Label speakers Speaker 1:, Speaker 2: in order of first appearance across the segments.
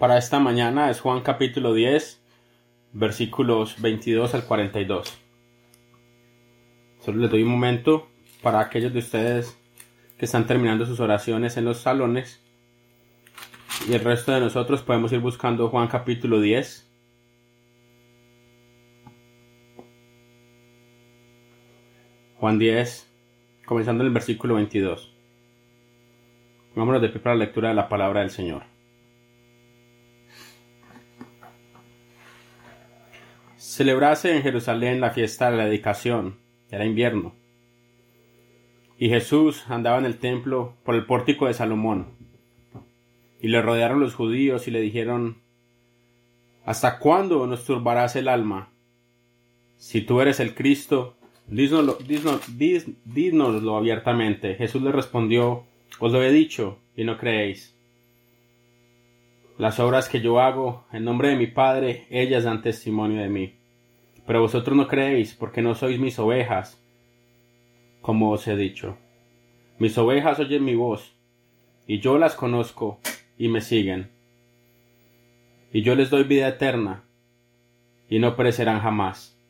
Speaker 1: para esta mañana es Juan capítulo 10, versículos 22 al 42. Solo les doy un momento para aquellos de ustedes que están terminando sus oraciones en los salones y el resto de nosotros podemos ir buscando Juan capítulo 10. Juan 10, comenzando en el versículo 22. Vámonos de pie para la lectura de la palabra del Señor. Celebrase en Jerusalén la fiesta de la dedicación. Era invierno. Y Jesús andaba en el templo por el pórtico de Salomón. Y le rodearon los judíos y le dijeron, ¿Hasta cuándo nos turbarás el alma? Si tú eres el Cristo, dínoslo, dínoslo abiertamente. Jesús le respondió, os lo he dicho y no creéis. Las obras que yo hago en nombre de mi Padre, ellas dan testimonio de mí. Pero vosotros no creéis porque no sois mis ovejas, como os he dicho. Mis ovejas oyen mi voz, y yo las conozco y me siguen. Y yo les doy vida eterna, y no perecerán jamás,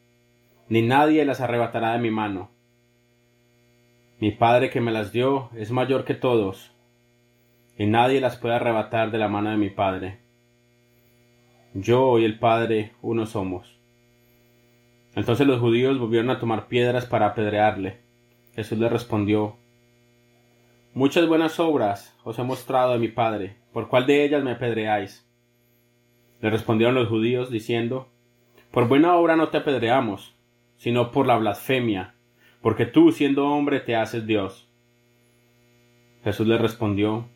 Speaker 1: ni nadie las arrebatará de mi mano. Mi Padre que me las dio es mayor que todos, y nadie las puede arrebatar de la mano de mi Padre. Yo y el Padre uno somos. Entonces los judíos volvieron a tomar piedras para apedrearle. Jesús les respondió, Muchas buenas obras os he mostrado de mi Padre, ¿por cuál de ellas me apedreáis? Le respondieron los judíos, diciendo, Por buena obra no te apedreamos, sino por la blasfemia, porque tú, siendo hombre, te haces Dios. Jesús le respondió,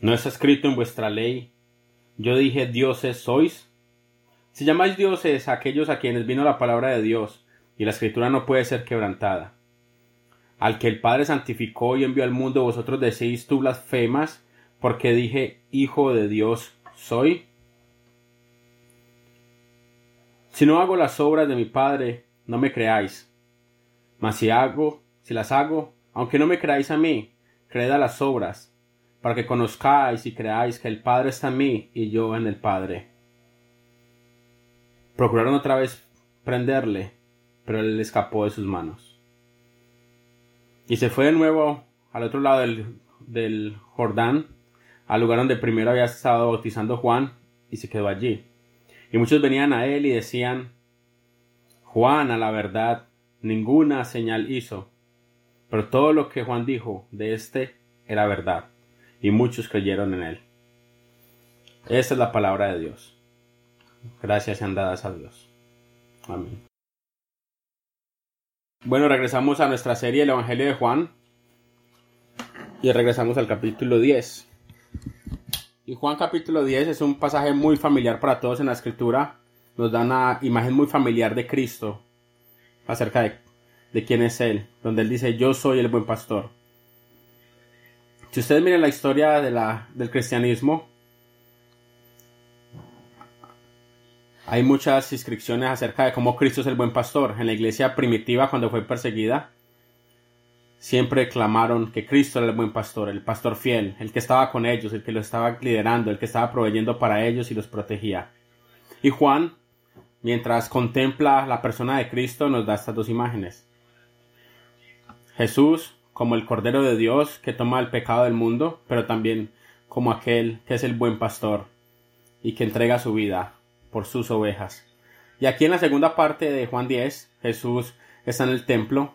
Speaker 1: ¿no está escrito en vuestra ley? Yo dije, dioses sois. Si llamáis dioses a aquellos a quienes vino la palabra de Dios, y la escritura no puede ser quebrantada. Al que el Padre santificó y envió al mundo, vosotros decís tú blasfemas, porque dije, Hijo de Dios soy. Si no hago las obras de mi Padre, no me creáis. Mas si hago, si las hago, aunque no me creáis a mí, creed a las obras, para que conozcáis y creáis que el Padre está en mí y yo en el Padre. Procuraron otra vez prenderle, pero él escapó de sus manos. Y se fue de nuevo al otro lado del, Jordán, al lugar donde primero había estado bautizando Juan, y se quedó allí. Y muchos venían a él y decían, Juan, a la verdad, ninguna señal hizo. Pero todo lo que Juan dijo de éste era verdad, y muchos creyeron en él. Esta es la palabra de Dios. Gracias sean dadas a Dios. Amén. Bueno, regresamos a nuestra serie El Evangelio de Juan. Y regresamos al capítulo 10. Y Juan capítulo 10 es un pasaje muy familiar para todos en la escritura. Nos da una imagen muy familiar de Cristo acerca de, de quién es Él, donde Él dice, yo soy el buen pastor. Si ustedes miren la historia de la, del cristianismo, hay muchas inscripciones acerca de cómo Cristo es el buen pastor. En la iglesia primitiva, cuando fue perseguida, siempre clamaron que Cristo era el buen pastor, el pastor fiel, el que estaba con ellos, el que los estaba liderando, el que estaba proveyendo para ellos y los protegía. Y Juan mientras contempla la persona de Cristo, nos da estas dos imágenes. Jesús como el Cordero de Dios que toma el pecado del mundo, pero también como aquel que es el buen pastor y que entrega su vida por sus ovejas. Y aquí en la segunda parte de Juan 10, Jesús está en el templo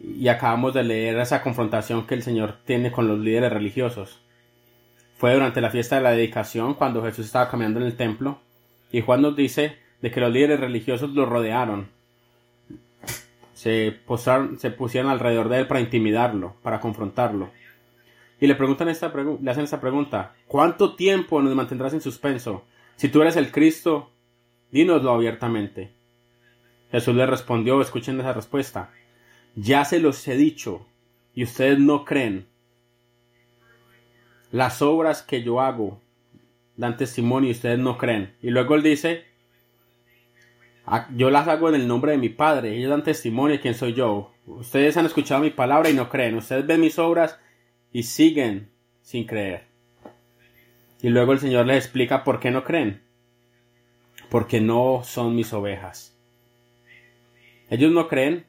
Speaker 1: y acabamos de leer esa confrontación que el Señor tiene con los líderes religiosos. Fue durante la fiesta de la dedicación cuando Jesús estaba caminando en el templo y Juan nos dice de que los líderes religiosos lo rodearon. Se, se pusieron alrededor de él para intimidarlo, para confrontarlo. Y le preguntan esta le hacen esta pregunta: ¿Cuánto tiempo nos mantendrás en suspenso? Si tú eres el Cristo, dínoslo abiertamente. Jesús le respondió, escuchen esa respuesta. Ya se los he dicho, y ustedes no creen. Las obras que yo hago dan testimonio y ustedes no creen. Y luego él dice, Ah, yo las hago en el nombre de mi Padre, ellos dan testimonio de quién soy yo. Ustedes han escuchado mi palabra y no creen. Ustedes ven mis obras y siguen sin creer. Y luego el Señor les explica por qué no creen. Porque no son mis ovejas. Ellos no creen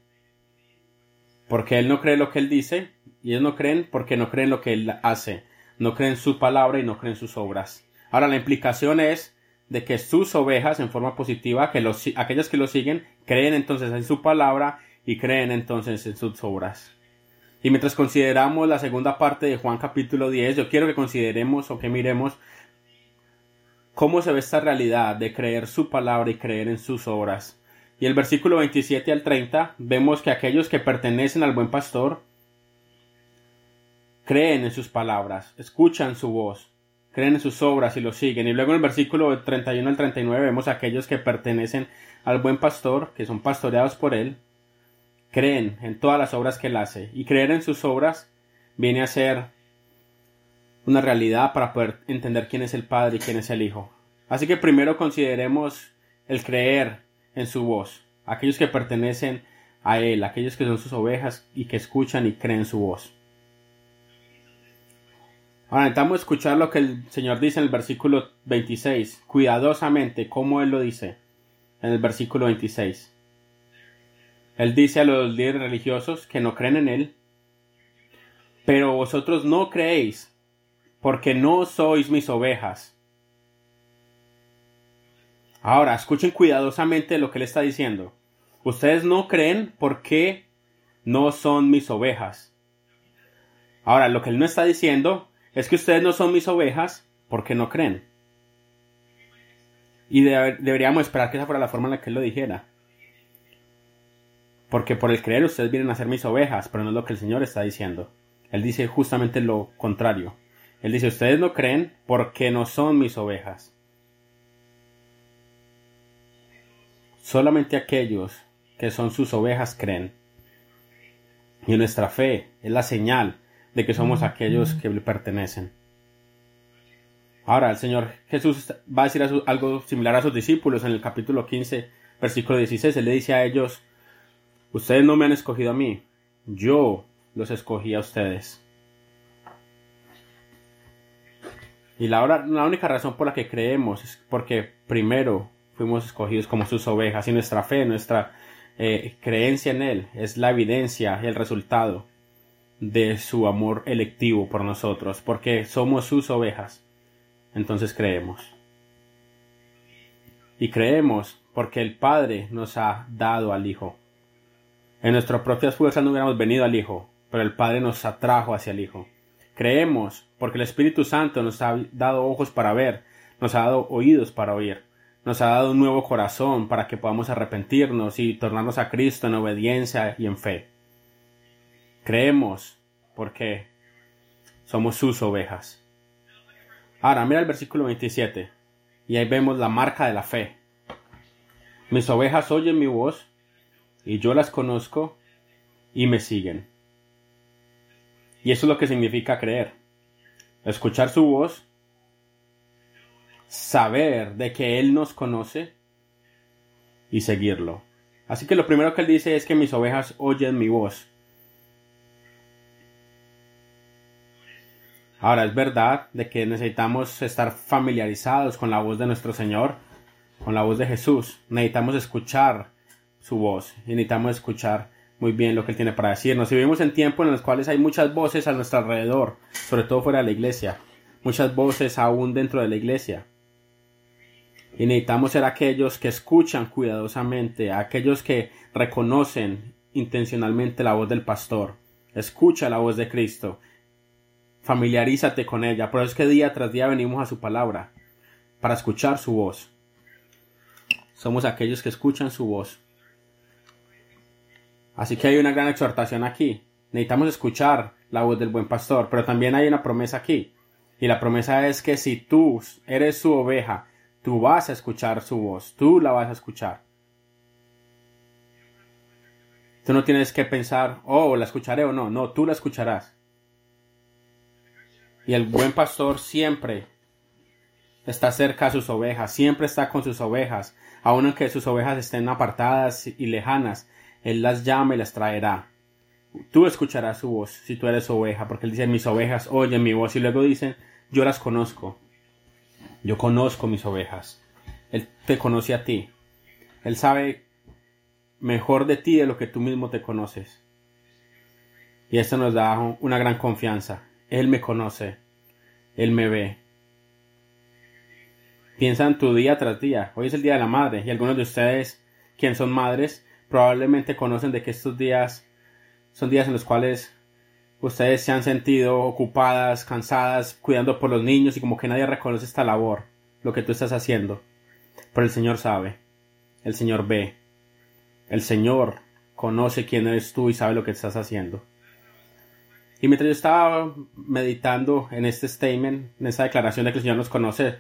Speaker 1: porque Él no cree lo que Él dice y ellos no creen porque no creen lo que Él hace. No creen su palabra y no creen sus obras. Ahora la implicación es de que sus ovejas en forma positiva, que los, aquellas que lo siguen, creen entonces en su palabra y creen entonces en sus obras. Y mientras consideramos la segunda parte de Juan capítulo 10, yo quiero que consideremos o que miremos cómo se ve esta realidad de creer su palabra y creer en sus obras. Y el versículo 27 al 30 vemos que aquellos que pertenecen al buen pastor creen en sus palabras, escuchan su voz, creen en sus obras y lo siguen. Y luego en el versículo 31 al 39 vemos a aquellos que pertenecen al buen pastor, que son pastoreados por él, creen en todas las obras que él hace. Y creer en sus obras viene a ser una realidad para poder entender quién es el Padre y quién es el Hijo. Así que primero consideremos el creer en su voz, aquellos que pertenecen a Él, aquellos que son sus ovejas y que escuchan y creen su voz. Ahora necesitamos escuchar lo que el Señor dice en el versículo 26, cuidadosamente, como Él lo dice en el versículo 26. Él dice a los líderes religiosos que no creen en Él, pero vosotros no creéis, porque no sois mis ovejas. Ahora, escuchen cuidadosamente lo que Él está diciendo. Ustedes no creen porque no son mis ovejas. Ahora, lo que Él no está diciendo es que ustedes no son mis ovejas porque no creen. Y deberíamos esperar que esa fuera la forma en la que Él lo dijera. Porque por el creer ustedes vienen a ser mis ovejas, pero no es lo que el Señor está diciendo. Él dice justamente lo contrario. Él dice, ustedes no creen porque no son mis ovejas. Solamente aquellos que son sus ovejas creen. Y nuestra fe es la señal de que somos aquellos que le pertenecen. Ahora, el Señor Jesús va a decir algo similar a sus discípulos en el capítulo 15, versículo 16. Él le dice a ellos, Ustedes no me han escogido a mí, yo los escogí a ustedes. Y la, única razón por la que creemos es porque primero fuimos escogidos como sus ovejas y nuestra fe, nuestra eh, creencia en Él es la evidencia y el resultado de su amor electivo por nosotros, porque somos sus ovejas. Entonces creemos. Y creemos porque el Padre nos ha dado al Hijo. En nuestras propias fuerzas no hubiéramos venido al Hijo, pero el Padre nos atrajo hacia el Hijo. Creemos, porque el Espíritu Santo nos ha dado ojos para ver, nos ha dado oídos para oír, nos ha dado un nuevo corazón para que podamos arrepentirnos y tornarnos a Cristo en obediencia y en fe. Creemos, porque somos sus ovejas. Ahora, mira el versículo 27, y ahí vemos la marca de la fe. Mis ovejas oyen mi voz, y yo las conozco y me siguen. Y eso es lo que significa creer. Escuchar su voz, saber de que Él nos conoce y seguirlo. Así que lo primero que Él dice es que mis ovejas oyen mi voz. Ahora es verdad de que necesitamos estar familiarizados con la voz de nuestro Señor, con la voz de Jesús. Necesitamos escuchar su voz y necesitamos escuchar muy bien lo que Él tiene para decirnos. Vivimos en tiempos en los cuales hay muchas voces a nuestro alrededor, sobre todo fuera de la iglesia, muchas voces aún dentro de la iglesia. Y necesitamos ser aquellos que escuchan cuidadosamente, aquellos que reconocen intencionalmente la voz del pastor. Escucha la voz de Cristo. Familiarízate con ella. Por eso es que día tras día venimos a su palabra, para escuchar su voz. Somos aquellos que escuchan su voz. Así que hay una gran exhortación aquí. Necesitamos escuchar la voz del buen pastor, pero también hay una promesa aquí. Y la promesa es que si tú eres su oveja, tú vas a escuchar su voz, tú la vas a escuchar. Tú no tienes que pensar, oh, la escucharé o no, no, tú la escucharás. Y el buen pastor siempre está cerca a sus ovejas, siempre está con sus ovejas, aun que sus ovejas estén apartadas y lejanas, él las llama y las traerá. Tú escucharás su voz si tú eres oveja, porque Él dice, mis ovejas oyen mi voz, y luego dicen, yo las conozco. Yo conozco mis ovejas. Él te conoce a ti. Él sabe mejor de ti de lo que tú mismo te conoces. Y esto nos da una gran confianza. Él me conoce. Él me ve. Piensa en tu día tras día. Hoy es el Día de la Madre y algunos de ustedes, quienes son madres, probablemente conocen de que estos días son días en los cuales ustedes se han sentido ocupadas, cansadas, cuidando por los niños y como que nadie reconoce esta labor, lo que tú estás haciendo. Pero el Señor sabe, el Señor ve, el Señor conoce quién eres tú y sabe lo que estás haciendo. Y mientras yo estaba meditando en este statement, en esta declaración de que el Señor nos conoce,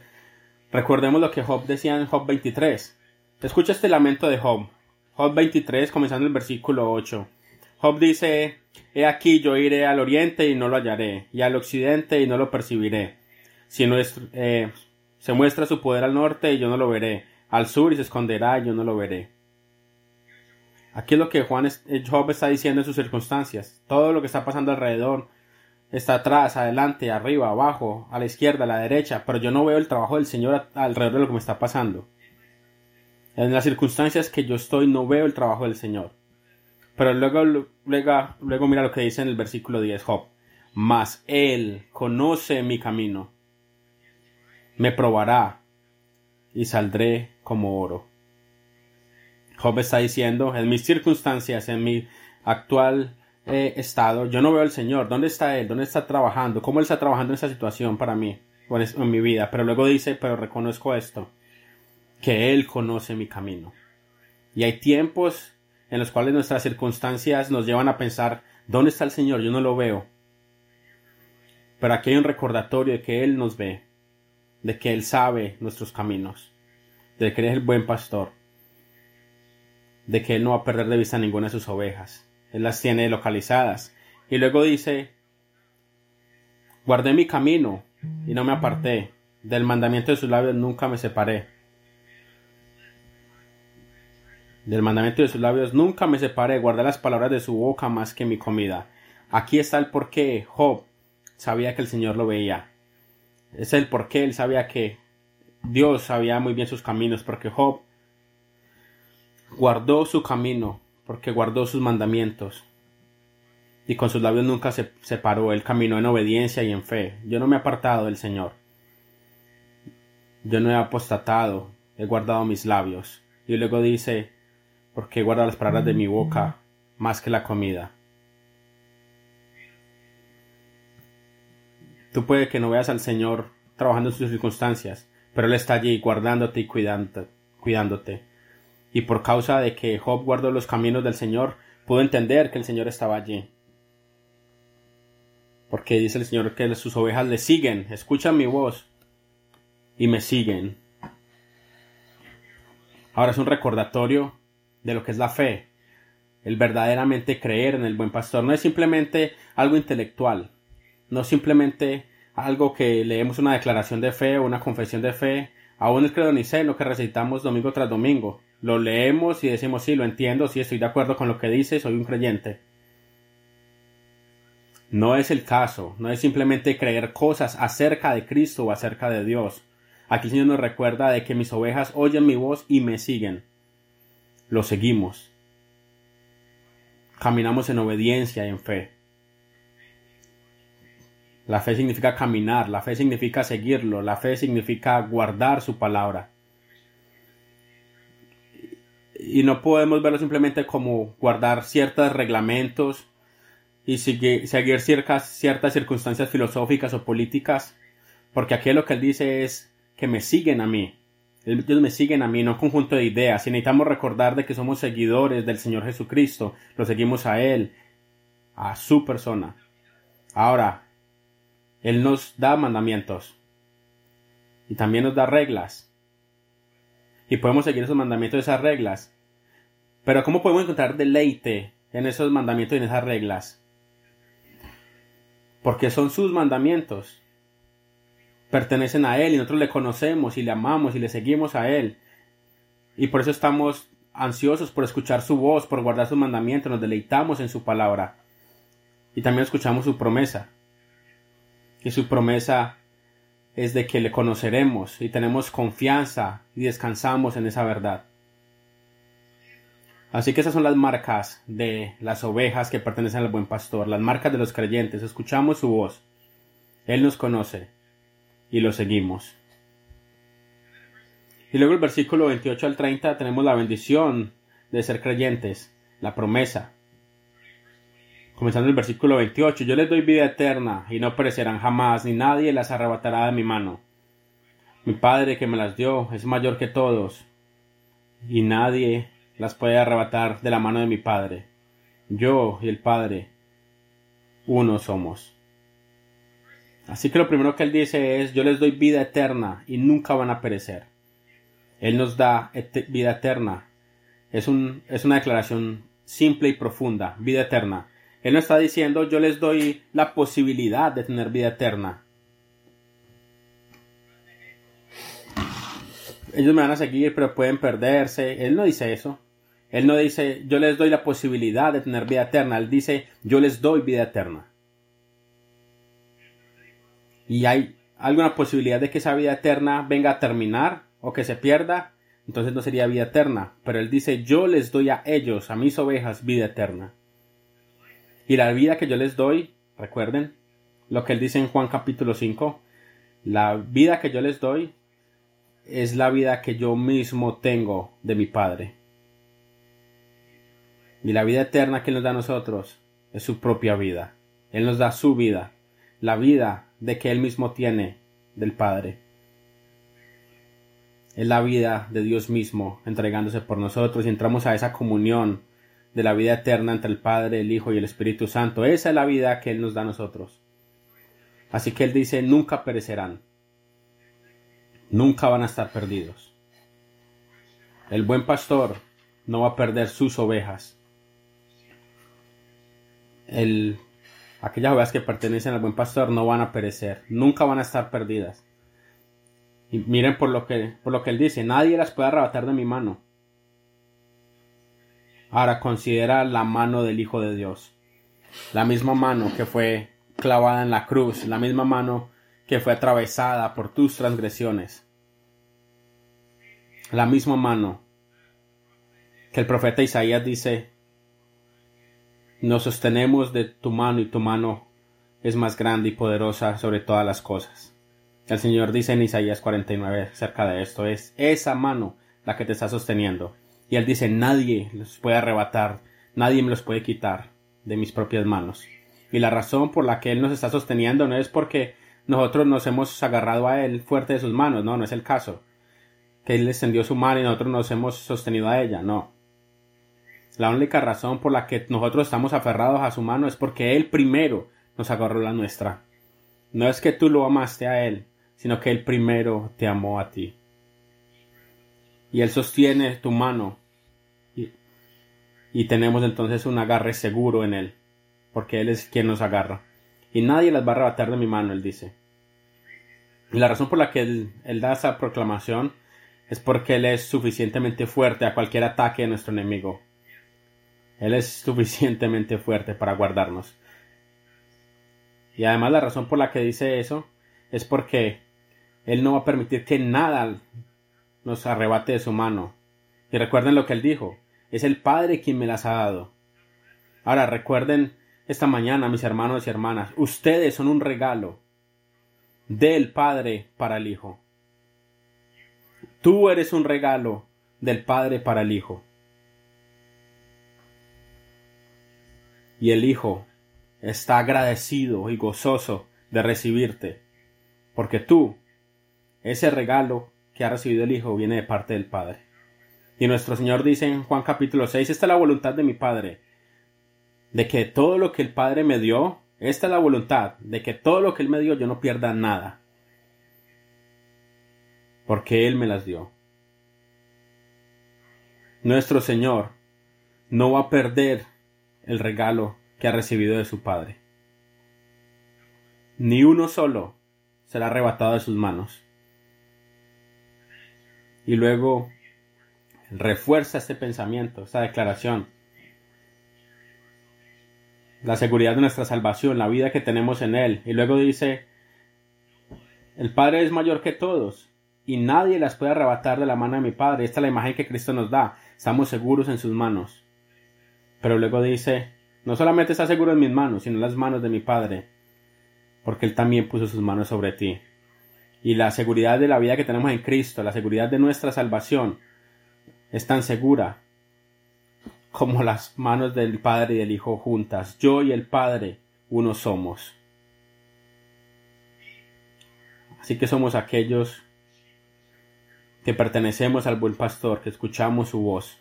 Speaker 1: recordemos lo que Job decía en Job 23. Escucha este lamento de Job. Job 23, comenzando el versículo 8. Job dice, He aquí yo iré al oriente y no lo hallaré, y al occidente y no lo percibiré. Si nuestro, eh, se muestra su poder al norte y yo no lo veré, al sur y se esconderá y yo no lo veré. Aquí es lo que Juan eh, Job está diciendo en sus circunstancias. Todo lo que está pasando alrededor está atrás, adelante, arriba, abajo, a la izquierda, a la derecha, pero yo no veo el trabajo del Señor alrededor de lo que me está pasando. En las circunstancias que yo estoy no veo el trabajo del Señor. Pero luego, luego, mira lo que dice en el versículo 10 Job. Mas Él conoce mi camino. Me probará y saldré como oro. Job está diciendo, en mis circunstancias, en mi actual eh, estado, yo no veo al Señor. ¿Dónde está Él? ¿Dónde está trabajando? ¿Cómo Él está trabajando en esta situación para mí? En mi vida. Pero luego dice, pero reconozco esto, que Él conoce mi camino. Y hay tiempos en los cuales nuestras circunstancias nos llevan a pensar, ¿dónde está el Señor? Yo no lo veo. Pero aquí hay un recordatorio de que Él nos ve, de que Él sabe nuestros caminos, de que Él es el buen pastor de que él no va a perder de vista ninguna de sus ovejas. Él las tiene localizadas. Y luego dice, guardé mi camino y no me aparté. Del mandamiento de sus labios nunca me separé. Del mandamiento de sus labios nunca me separé. Guardé las palabras de su boca más que mi comida. Aquí está el porqué. Job sabía que el Señor lo veía. Es el porqué. Él sabía que Dios sabía muy bien sus caminos. Porque Job guardó su camino, porque guardó sus mandamientos. Y con sus labios nunca se separó, él caminó en obediencia y en fe. Yo no me he apartado del Señor. Yo no he apostatado, he guardado mis labios. Y luego dice, porque guarda las palabras de mi boca más que la comida. Tú puede que no veas al Señor trabajando en sus circunstancias, pero Él está allí guardándote y cuidándote y por causa de que Job guardó los caminos del Señor, pudo entender que el Señor estaba allí. Porque dice el Señor que sus ovejas le siguen, escuchan mi voz y me siguen. Ahora es un recordatorio de lo que es la fe. El verdaderamente creer en el buen pastor no es simplemente algo intelectual, no simplemente algo que leemos una declaración de fe o una confesión de fe, aún el credo lo que recitamos domingo tras domingo lo leemos y decimos, sí, lo entiendo, sí, estoy de acuerdo con lo que dice, soy un creyente. No es el caso, no es simplemente creer cosas acerca de Cristo o acerca de Dios. Aquí el Señor nos recuerda de que mis ovejas oyen mi voz y me siguen. Lo seguimos. Caminamos en obediencia y en fe. La fe significa caminar, la fe significa seguirlo, la fe significa guardar su palabra y no podemos verlo simplemente como guardar ciertos reglamentos y seguir, ciertas, circunstancias filosóficas o políticas, porque aquí lo que él dice es que me siguen a mí. Ellos me siguen a mí, no un conjunto de ideas. Y necesitamos recordar de que somos seguidores del Señor Jesucristo, lo seguimos a Él, a su persona. Ahora, Él nos da mandamientos y también nos da reglas y podemos seguir esos mandamientos y esas reglas. Pero ¿cómo podemos encontrar deleite en esos mandamientos y en esas reglas? Porque son sus mandamientos. Pertenecen a Él y nosotros le conocemos y le amamos y le seguimos a Él. Y por eso estamos ansiosos por escuchar su voz, por guardar sus mandamientos, nos deleitamos en su palabra. Y también escuchamos su promesa. Y su promesa es de que le conoceremos y tenemos confianza y descansamos en esa verdad. Así que esas son las marcas de las ovejas que pertenecen al buen pastor, las marcas de los creyentes. Escuchamos su voz. Él nos conoce y lo seguimos. Y luego el versículo 28 al 30 tenemos la bendición de ser creyentes, la promesa. Comenzando el versículo 28, yo les doy vida eterna y no perecerán jamás, ni nadie las arrebatará de mi mano. Mi Padre que me las dio es mayor que todos, y nadie las puede arrebatar de la mano de mi Padre. Yo y el Padre, uno somos. Así que lo primero que él dice es, yo les doy vida eterna y nunca van a perecer. Él nos da vida eterna. Es, un, es una declaración simple y profunda, vida eterna. Él no está diciendo yo les doy la posibilidad de tener vida eterna. Ellos me van a seguir, pero pueden perderse. Él no dice eso. Él no dice yo les doy la posibilidad de tener vida eterna. Él dice yo les doy vida eterna. Y hay alguna posibilidad de que esa vida eterna venga a terminar o que se pierda. Entonces no sería vida eterna. Pero él dice yo les doy a ellos, a mis ovejas, vida eterna. Y la vida que yo les doy, recuerden lo que él dice en Juan capítulo 5, la vida que yo les doy es la vida que yo mismo tengo de mi Padre. Y la vida eterna que Él nos da a nosotros es su propia vida. Él nos da su vida, la vida de que Él mismo tiene del Padre. Es la vida de Dios mismo entregándose por nosotros y entramos a esa comunión de la vida eterna entre el Padre, el Hijo y el Espíritu Santo. Esa es la vida que Él nos da a nosotros. Así que Él dice, nunca perecerán. Nunca van a estar perdidos. El buen pastor no va a perder sus ovejas. El, aquellas ovejas que pertenecen al buen pastor no van a perecer. Nunca van a estar perdidas. Y miren por lo que, por lo que Él dice, nadie las puede arrebatar de mi mano. Ahora considera la mano del Hijo de Dios. La misma mano que fue clavada en la cruz, la misma mano que fue atravesada por tus transgresiones. La misma mano que el profeta Isaías dice, nos sostenemos de tu mano y tu mano es más grande y poderosa sobre todas las cosas. El Señor dice en Isaías 49 acerca de esto, es esa mano la que te está sosteniendo. Y él dice, nadie los puede arrebatar, nadie me los puede quitar de mis propias manos. Y la razón por la que él nos está sosteniendo no es porque nosotros nos hemos agarrado a él fuerte de sus manos, no, no es el caso. Que él extendió su mano y nosotros nos hemos sostenido a ella, no. La única razón por la que nosotros estamos aferrados a su mano es porque él primero nos agarró la nuestra. No es que tú lo amaste a él, sino que él primero te amó a ti y Él sostiene tu mano y, tenemos entonces un agarre seguro en Él, porque Él es quien nos agarra. Y nadie las va a arrebatar de mi mano, Él dice. Y la razón por la que él, él da esa proclamación es porque Él es suficientemente fuerte a cualquier ataque de nuestro enemigo. Él es suficientemente fuerte para guardarnos. Y además la razón por la que dice eso es porque Él no va a permitir que nada nos arrebate de su mano. Y recuerden lo que él dijo, es el Padre quien me las ha dado. Ahora recuerden esta mañana, mis hermanos y hermanas, ustedes son un regalo del Padre para el Hijo. Tú eres un regalo del Padre para el Hijo. Y el Hijo está agradecido y gozoso de recibirte, porque tú, ese regalo que ha recibido el Hijo viene de parte del Padre. Y nuestro Señor dice en Juan capítulo 6, esta es la voluntad de mi Padre, de que todo lo que el Padre me dio, esta es la voluntad, de que todo lo que Él me dio yo no pierda nada, porque Él me las dio. Nuestro Señor no va a perder el regalo que ha recibido de su Padre. Ni uno solo será arrebatado de sus manos y luego refuerza este pensamiento, esta declaración. La seguridad de nuestra salvación, la vida que tenemos en Él. Y luego dice, El Padre es mayor que todos y nadie las puede arrebatar de la mano de mi Padre. Esta es la imagen que Cristo nos da. Estamos seguros en sus manos. Pero luego dice, no solamente está seguro en mis manos, sino en las manos de mi Padre, porque Él también puso sus manos sobre ti. Y la seguridad de la vida que tenemos en Cristo, la seguridad de nuestra salvación, es tan segura como las manos del Padre y del Hijo juntas. Yo y el Padre uno somos. Así que somos aquellos que pertenecemos al buen pastor, que escuchamos su voz,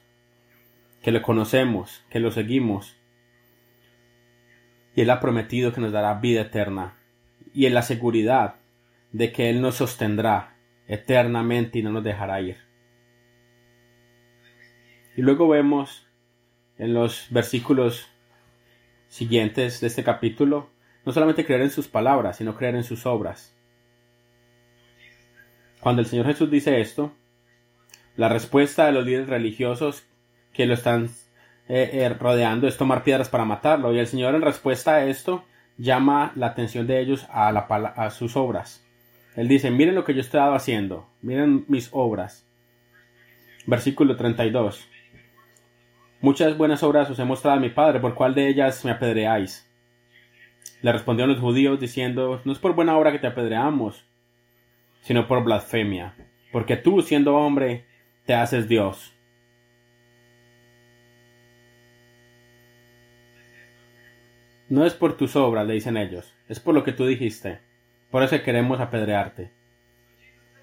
Speaker 1: que lo conocemos, que lo seguimos. Y Él ha prometido que nos dará vida eterna y en la seguridad de que Él nos sostendrá eternamente y no nos dejará ir. Y luego vemos en los versículos siguientes de este capítulo no solamente creer en sus palabras, sino creer en sus obras. Cuando el Señor Jesús dice esto, la respuesta de los líderes religiosos que lo están eh, eh, rodeando es tomar piedras para matarlo. Y el Señor en respuesta a esto llama la atención de ellos a, la, a sus obras. Él dice, miren lo que yo he estado haciendo, miren mis obras. Versículo 32. Muchas buenas obras os he mostrado a mi Padre, ¿por cuál de ellas me apedreáis? Le respondieron los judíos diciendo, no es por buena obra que te apedreamos, sino por blasfemia, porque tú, siendo hombre, te haces Dios. No es por tus obras, le dicen ellos, es por lo que tú dijiste. Por eso queremos apedrearte.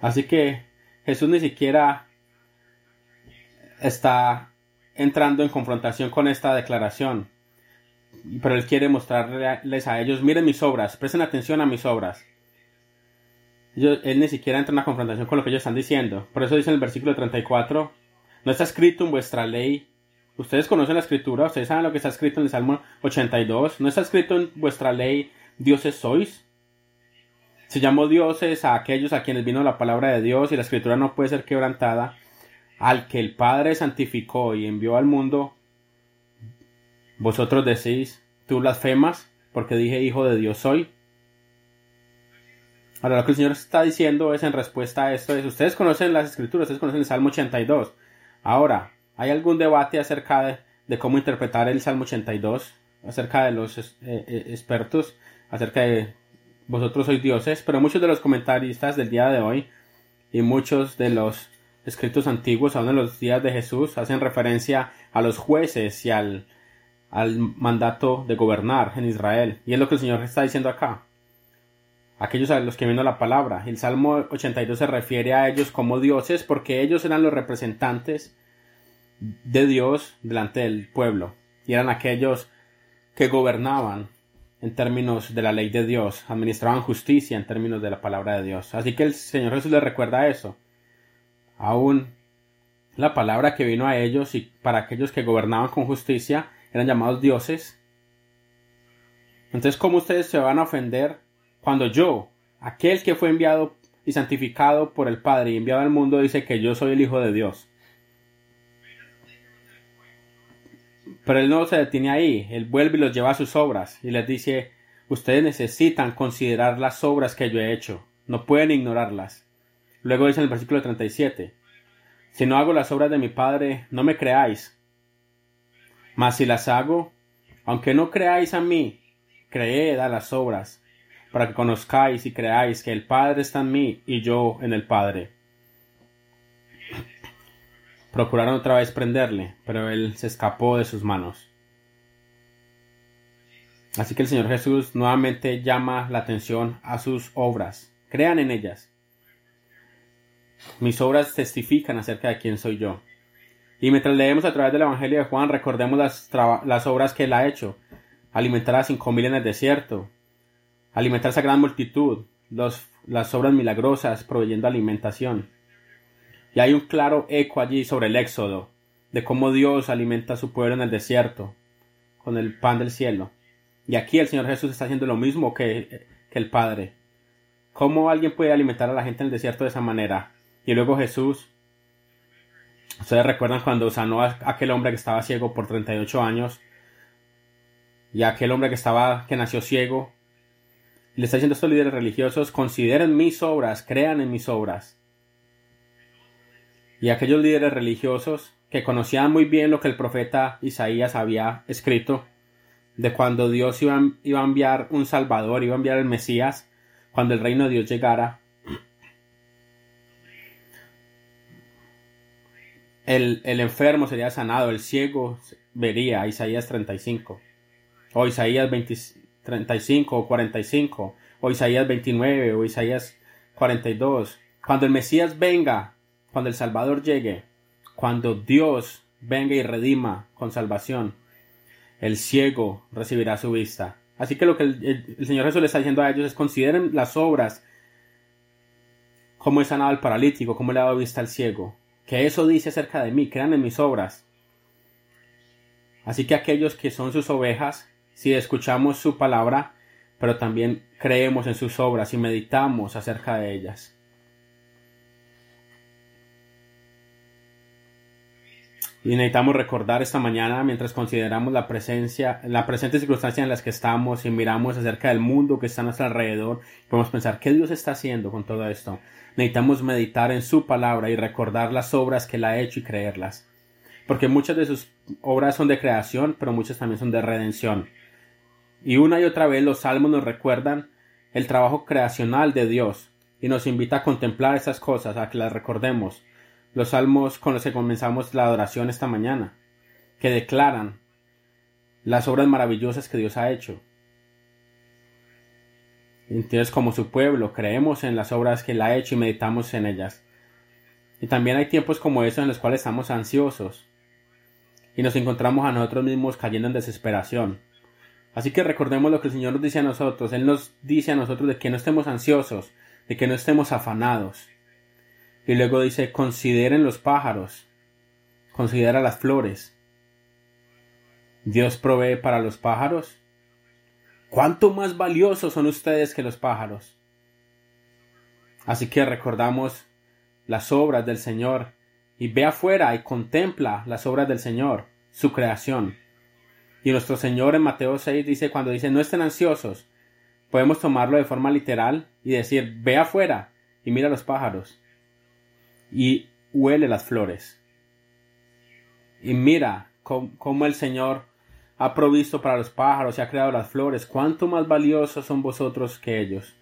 Speaker 1: Así que Jesús ni siquiera está entrando en confrontación con esta declaración. Pero él quiere mostrarles a ellos, miren mis obras, presten atención a mis obras él ni siquiera entra en confrontación con lo que ellos están diciendo. Por eso dice en el versículo 34, no está escrito en vuestra ley. Ustedes conocen la escritura, ustedes saben lo que está escrito en el Salmo 82. No está escrito en vuestra ley, dioses sois. Se llamó dioses a aquellos a quienes vino la palabra de Dios y la escritura no puede ser quebrantada. Al que el Padre santificó y envió al mundo, vosotros decís, tú blasfemas, porque dije hijo de Dios soy. Ahora lo que el Señor está diciendo es en respuesta a esto es, ustedes conocen las escrituras, ustedes conocen el Salmo 82. Ahora, ¿hay algún debate acerca de, cómo interpretar el Salmo 82? Acerca de los eh, eh, expertos, acerca de vosotros sois dioses, pero muchos de los comentaristas del día de hoy y muchos de los escritos antiguos, aún en los días de Jesús, hacen referencia a los jueces y al, al mandato de gobernar en Israel. Y es lo que el Señor está diciendo acá aquellos a los que vino la palabra. El Salmo 82 se refiere a ellos como dioses porque ellos eran los representantes de Dios delante del pueblo y eran aquellos que gobernaban en términos de la ley de Dios, administraban justicia en términos de la palabra de Dios. Así que el Señor Jesús les recuerda eso. Aún la palabra que vino a ellos y para aquellos que gobernaban con justicia eran llamados dioses. Entonces, ¿cómo ustedes se van a ofender cuando yo, aquel que fue enviado y santificado por el Padre y enviado al mundo, dice que yo soy el Hijo de Dios. Pero él no se detiene ahí, él vuelve y los lleva a sus obras y les dice, ustedes necesitan considerar las obras que yo he hecho, no pueden ignorarlas. Luego dice en el versículo 37, si no hago las obras de mi Padre, no me creáis. Mas si las hago, aunque no creáis a mí, creed a las obras, para que conozcáis y creáis que el Padre está en mí y yo en el Padre. Procuraron otra vez prenderle, pero él se escapó de sus manos. Así que el Señor Jesús nuevamente llama la atención a sus obras. Crean en ellas. Mis obras testifican acerca de quién soy yo. Y mientras leemos a través del Evangelio de Juan, recordemos las, obras que él ha hecho. Alimentar a cinco mil en el desierto, alimentar esa gran multitud, las obras milagrosas proveyendo alimentación. Y hay un claro eco allí sobre el éxodo, de cómo Dios alimenta a su pueblo en el desierto, con el pan del cielo. Y aquí el Señor Jesús está haciendo lo mismo que, que el Padre. ¿Cómo alguien puede alimentar a la gente en el desierto de esa manera? Y luego Jesús, ustedes recuerdan cuando sanó a aquel hombre que estaba ciego por 38 años, y aquel hombre que estaba, que nació ciego, le está diciendo a estos líderes religiosos, consideren mis obras, crean en mis obras. Y aquellos líderes religiosos que conocían muy bien lo que el profeta Isaías había escrito, de cuando Dios iba, iba a enviar un Salvador, iba a enviar el Mesías, cuando el reino de Dios llegara, el, el, enfermo sería sanado, el ciego vería, Isaías 35, o Isaías 20, 35 o 45, o Isaías 29 o Isaías 42. Cuando el Mesías venga, cuando el Salvador llegue, cuando Dios venga y redima con salvación, el ciego recibirá su vista. Así que lo que el, Señor Jesús le está diciendo a ellos es consideren las obras, cómo he sanado al paralítico, cómo le he dado vista al ciego, que eso dice acerca de mí, crean en mis obras. Así que aquellos que son sus ovejas, si escuchamos su palabra, pero también creemos en sus obras y meditamos acerca de ellas. Y necesitamos recordar esta mañana, mientras consideramos la presencia, la presente circunstancia en las que estamos y miramos acerca del mundo que está a nuestro alrededor, podemos pensar, ¿qué Dios está haciendo con todo esto? Necesitamos meditar en su palabra y recordar las obras que Él ha hecho y creerlas. Porque muchas de sus obras son de creación, pero muchas también son de redención. Y una y otra vez los salmos nos recuerdan el trabajo creacional de Dios y nos invita a contemplar esas cosas, a que las recordemos. Los salmos con los que comenzamos la adoración esta mañana, que declaran las obras maravillosas que Dios ha hecho. Entonces, como su pueblo, creemos en las obras que Él ha hecho y meditamos en ellas. Y también hay tiempos como esos en los cuales estamos ansiosos y nos encontramos a nosotros mismos cayendo en desesperación. Así que recordemos lo que el Señor nos dice a nosotros. Él nos dice a nosotros de que no estemos ansiosos, de que no estemos afanados. Y luego dice, consideren los pájaros, considera las flores. Dios provee para los pájaros. ¿Cuánto más valiosos son ustedes que los pájaros? Así que recordamos las obras del Señor y ve afuera y contempla las obras del Señor, su creación. Y nuestro Señor en Mateo 6 dice, cuando dice no estén ansiosos, podemos tomarlo de forma literal y decir, ve afuera y mira los pájaros y huele las flores. Y mira cómo, el Señor ha provisto para los pájaros y ha creado las flores. ¿Cuánto más valiosos son vosotros que ellos?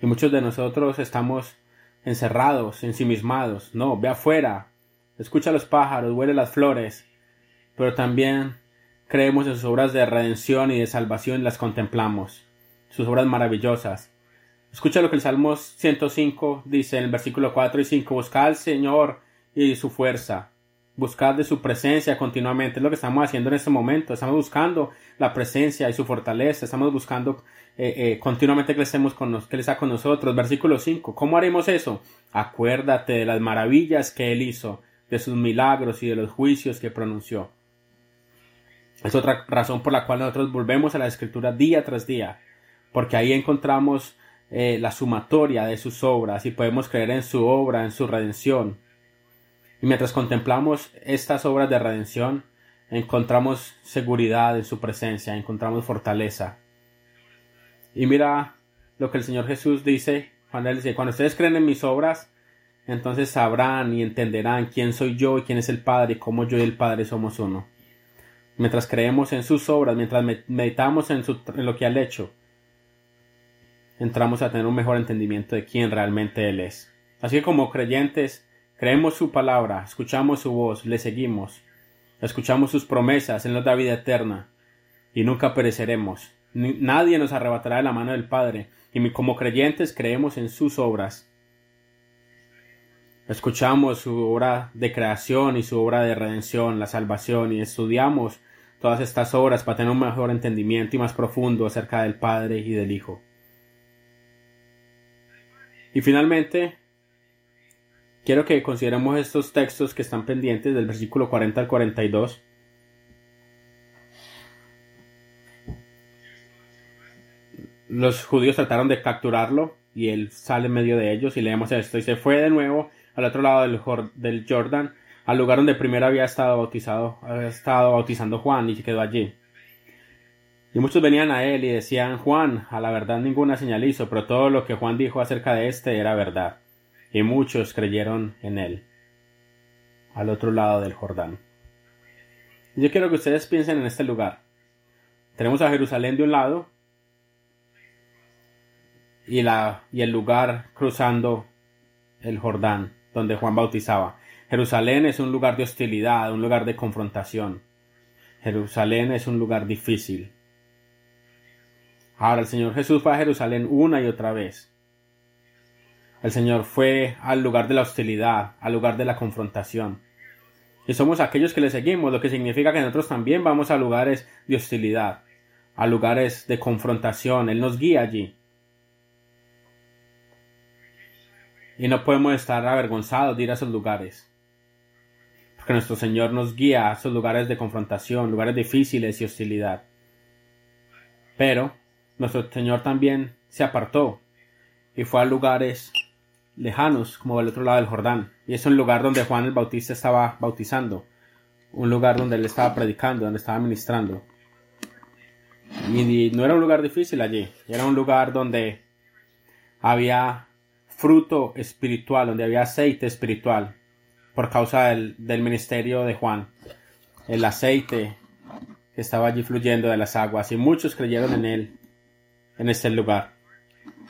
Speaker 1: Y muchos de nosotros estamos encerrados, ensimismados. No, ve afuera, escucha los pájaros, huele las flores, pero también creemos en sus obras de redención y de salvación y las contemplamos, sus obras maravillosas. Escucha lo que el Salmo 105 dice en el versículo 4 y 5, buscad al Señor y su fuerza, buscad de su presencia continuamente, es lo que estamos haciendo en este momento, estamos buscando la presencia y su fortaleza, estamos buscando eh, eh, continuamente que, estemos con que Él está con nosotros. Versículo 5, ¿cómo haremos eso? Acuérdate de las maravillas que Él hizo de sus milagros y de los juicios que pronunció. Es otra razón por la cual nosotros volvemos a la escritura día tras día, porque ahí encontramos eh, la sumatoria de sus obras y podemos creer en su obra, en su redención. Y mientras contemplamos estas obras de redención, encontramos seguridad en su presencia, encontramos fortaleza. Y mira lo que el Señor Jesús dice cuando Él dice, cuando ustedes creen en mis obras, entonces sabrán y entenderán quién soy yo y quién es el Padre y cómo yo y el Padre somos uno. Mientras creemos en sus obras, mientras meditamos en, lo que ha hecho, entramos a tener un mejor entendimiento de quién realmente Él es. Así que como creyentes, creemos su palabra, escuchamos su voz, le seguimos, escuchamos sus promesas, en la vida eterna, y nunca pereceremos. Nadie nos arrebatará de la mano del Padre, y como creyentes creemos en sus obras escuchamos su obra de creación y su obra de redención, la salvación, y estudiamos todas estas obras para tener un mejor entendimiento y más profundo acerca del Padre y del Hijo. Y finalmente, quiero que consideremos estos textos que están pendientes del versículo 40 al 42. Los judíos trataron de capturarlo y él sale en medio de ellos y leemos esto y se fue de nuevo al otro lado del, del Jordan, al lugar donde primero había estado bautizado, había estado bautizando Juan y se quedó allí. Y muchos venían a él y decían, Juan, a la verdad ninguna señal hizo, pero todo lo que Juan dijo acerca de éste era verdad. Y muchos creyeron en él, al otro lado del Jordán. Yo quiero que ustedes piensen en este lugar. Tenemos a Jerusalén de un lado y, y el lugar cruzando el Jordán, donde Juan bautizaba. Jerusalén es un lugar de hostilidad, un lugar de confrontación. Jerusalén es un lugar difícil. Ahora el Señor Jesús fue a Jerusalén una y otra vez. El Señor fue al lugar de la hostilidad, al lugar de la confrontación. Y somos aquellos que le seguimos, lo que significa que nosotros también vamos a lugares de hostilidad, a lugares de confrontación. Él nos guía allí. Y no podemos estar avergonzados de ir a esos lugares. Porque nuestro Señor nos guía a esos lugares de confrontación, lugares difíciles y hostilidad. Pero nuestro Señor también se apartó y fue a lugares lejanos, como al otro lado del Jordán. Y es un lugar donde Juan el Bautista estaba bautizando. Un lugar donde él estaba predicando, donde estaba ministrando. Y, no era un lugar difícil allí. Era un lugar donde había fruto espiritual, donde había aceite espiritual. Por causa del, del ministerio de Juan. El aceite que estaba allí fluyendo de las aguas. Y muchos creyeron en él en este lugar.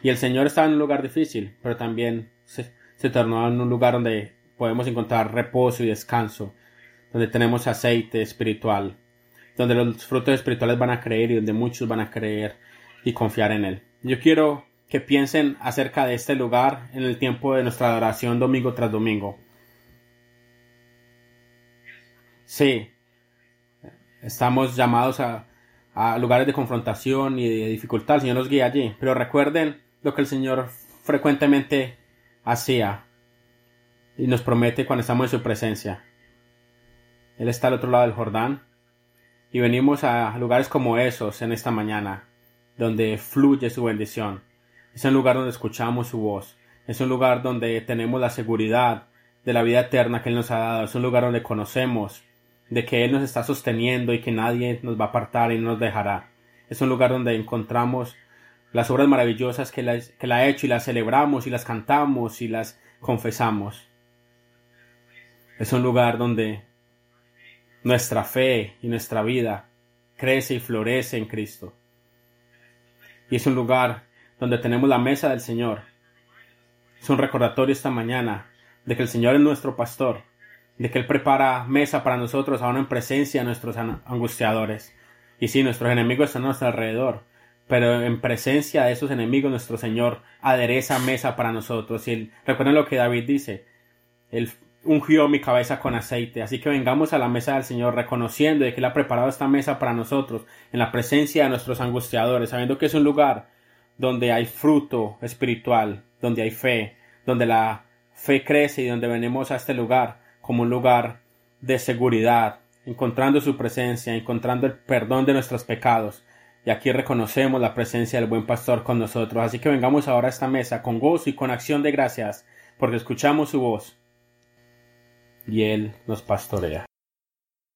Speaker 1: Y el Señor estaba en un lugar difícil, pero también se, se tornó en un lugar donde podemos encontrar reposo y descanso, donde tenemos aceite espiritual, donde los frutos espirituales van a creer y donde muchos van a creer y confiar en Él. Yo quiero que piensen acerca de este lugar en el tiempo de nuestra adoración domingo tras domingo. Sí, estamos llamados a, a lugares de confrontación y de dificultad. El Señor nos guía allí. Pero recuerden lo que el Señor frecuentemente hacía y nos promete cuando estamos en su presencia. Él está al otro lado del Jordán y venimos a lugares como esos en esta mañana, donde fluye su bendición. Es un lugar donde escuchamos su voz. Es un lugar donde tenemos la seguridad de la vida eterna que Él nos ha dado. Es un lugar donde conocemos de que Él nos está sosteniendo y que nadie nos va a apartar y no nos dejará. Es un lugar donde encontramos las obras maravillosas que, la, que ha hecho y las celebramos y las cantamos y las confesamos. Es un lugar donde nuestra fe y nuestra vida crece y florece en Cristo. Y es un lugar donde tenemos la mesa del Señor. Es un recordatorio esta mañana de que el Señor es nuestro pastor de que Él prepara mesa para nosotros aún en presencia de nuestros angustiadores. Y sí, nuestros enemigos están a nuestro alrededor, pero en presencia de esos enemigos nuestro Señor adereza mesa para nosotros. Y recuerden lo que David dice, Él ungió mi cabeza con aceite, así que vengamos a la mesa del Señor reconociendo de que Él ha preparado esta mesa para nosotros en la presencia de nuestros angustiadores, sabiendo que es un lugar donde hay fruto espiritual, donde hay fe, donde la fe crece y donde venimos a este lugar como un lugar de seguridad, encontrando su presencia, encontrando el perdón de nuestros pecados. Y aquí reconocemos la presencia del buen pastor con nosotros. Así que vengamos ahora a esta mesa con gozo y con acción de gracias, porque escuchamos su voz y Él nos pastorea.